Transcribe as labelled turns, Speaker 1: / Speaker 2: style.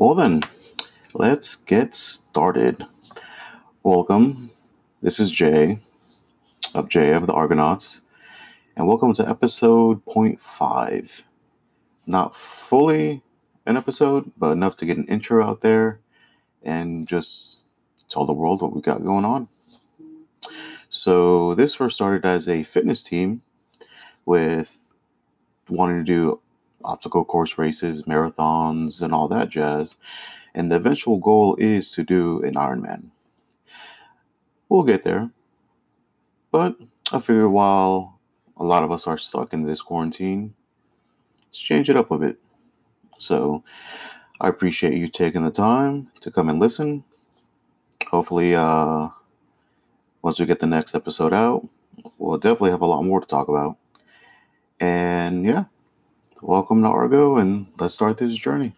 Speaker 1: Well, then, let's get started. Welcome. This is Jay of Jay of the Argonauts, and welcome to episode 0.5. Not fully an episode, but enough to get an intro out there and just tell the world what we got going on. So, this first started as a fitness team with wanting to do obstacle course races, marathons, and all that jazz. And the eventual goal is to do an Ironman. We'll get there. But I figure while a lot of us are stuck in this quarantine, let's change it up a bit. So I appreciate you taking the time to come and listen. Hopefully, uh, once we get the next episode out, we'll definitely have a lot more to talk about. And yeah, welcome to Argo, and let's start this journey.